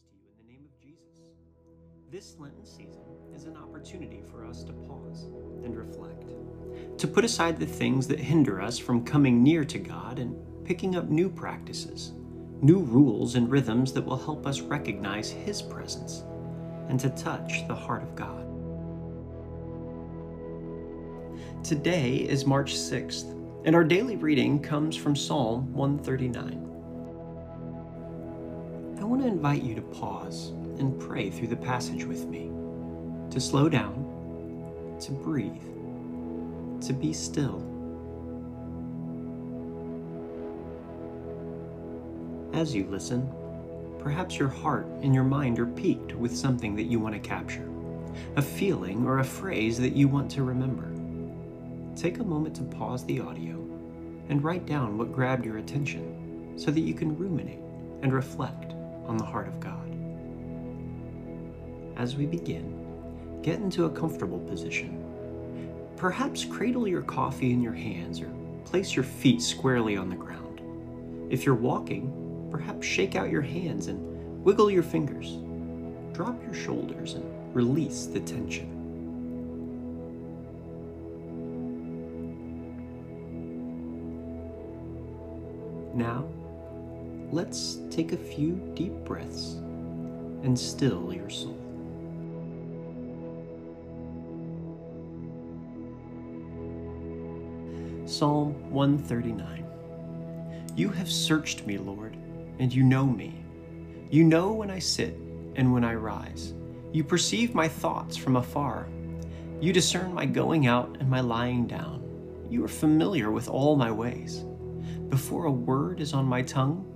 to you in the name of Jesus. This Lenten season is an opportunity for us to pause and reflect, to put aside the things that hinder us from coming near to God and picking up new practices, new rules and rhythms that will help us recognize His presence and to touch the heart of God. Today is March 6th, and our daily reading comes from Psalm 139. I want to invite you to pause and pray through the passage with me, to slow down, to breathe, to be still. As you listen, perhaps your heart and your mind are piqued with something that you want to capture, a feeling or a phrase that you want to remember. Take a moment to pause the audio and write down what grabbed your attention so that you can ruminate and reflect on the heart of God. As we begin, get into a comfortable position. Perhaps cradle your coffee in your hands or place your feet squarely on the ground. If you're walking, perhaps shake out your hands and wiggle your fingers. Drop your shoulders and release the tension. Now, let's take a few deep breaths and still your soul. Psalm 139 You have searched me, Lord, and you know me. You know when I sit and when I rise. You perceive my thoughts from afar. You discern my going out and my lying down. You are familiar with all my ways. Before a word is on my tongue,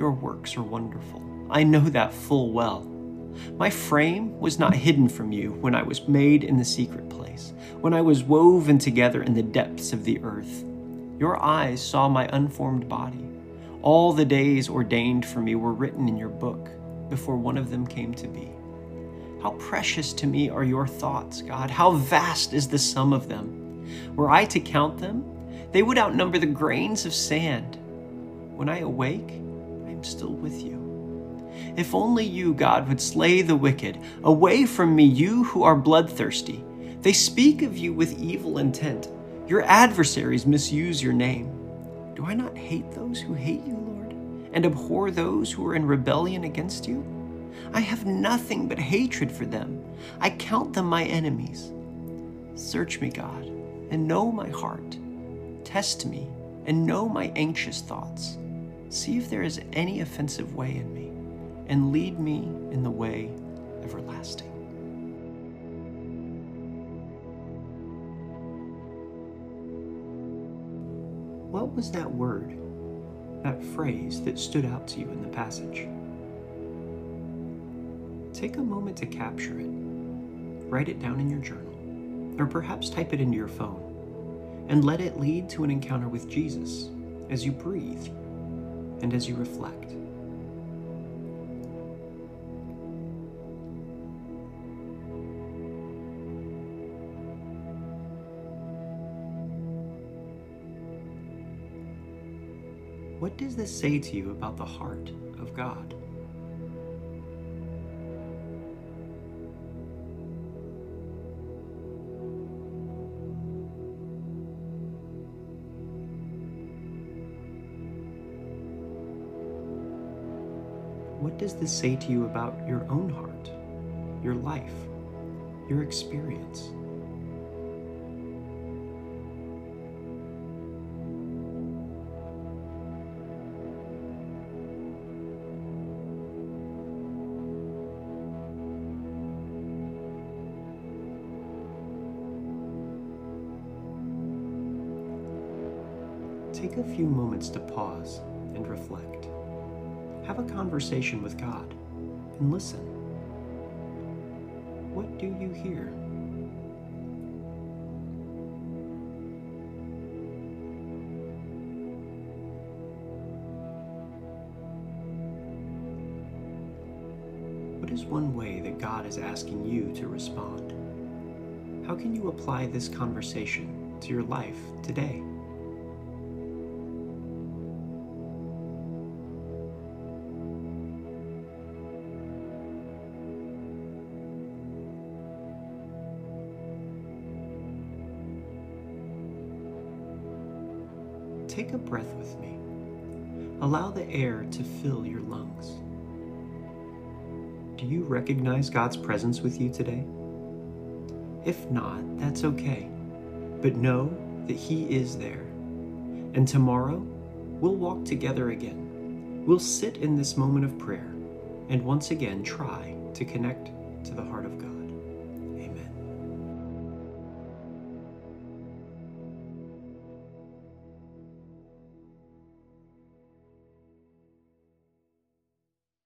Your works are wonderful. I know that full well. My frame was not hidden from you when I was made in the secret place, when I was woven together in the depths of the earth. Your eyes saw my unformed body. All the days ordained for me were written in your book before one of them came to be. How precious to me are your thoughts, God. How vast is the sum of them. Were I to count them, they would outnumber the grains of sand. When I awake, am still with you. If only you, God, would slay the wicked. Away from me, you who are bloodthirsty. They speak of you with evil intent. Your adversaries misuse your name. Do I not hate those who hate you, Lord, and abhor those who are in rebellion against you? I have nothing but hatred for them. I count them my enemies. Search me, God, and know my heart. Test me and know my anxious thoughts. See if there is any offensive way in me, and lead me in the way everlasting. What was that word, that phrase that stood out to you in the passage? Take a moment to capture it. Write it down in your journal, or perhaps type it into your phone, and let it lead to an encounter with Jesus as you breathe and as you reflect. What does this say to you about the heart of God? Does this say to you about your own heart your life, your experience. Take a few moments to pause and reflect. Have a conversation with God and listen. What do you hear? What is one way that God is asking you to respond? How can you apply this conversation to your life today? Take a breath with me. Allow the air to fill your lungs. Do you recognize God's presence with you today? If not, that's okay. But know that He is there. And tomorrow, we'll walk together again. We'll sit in this moment of prayer and once again try to connect to the heart of God.